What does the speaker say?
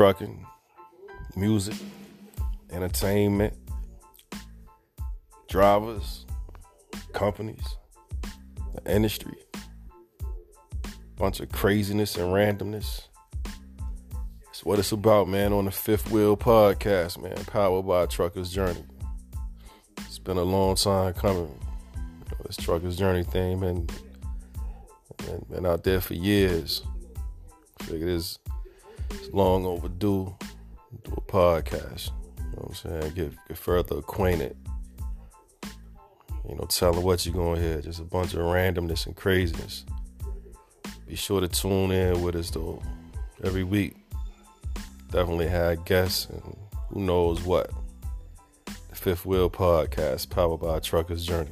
trucking, music, entertainment, drivers, companies, the industry, bunch of craziness and randomness. It's what it's about, man, on the Fifth Wheel Podcast, man, powered by Trucker's Journey. It's been a long time coming. You know, this Trucker's Journey thing, man, been, been out there for years. Figured it's, it's long overdue. Do a podcast. You know what I'm saying? Get, get further acquainted. You know, tell them what you're going to hear. Just a bunch of randomness and craziness. Be sure to tune in with us though every week. Definitely had guests and who knows what. The Fifth Wheel Podcast, powered by Trucker's Journey.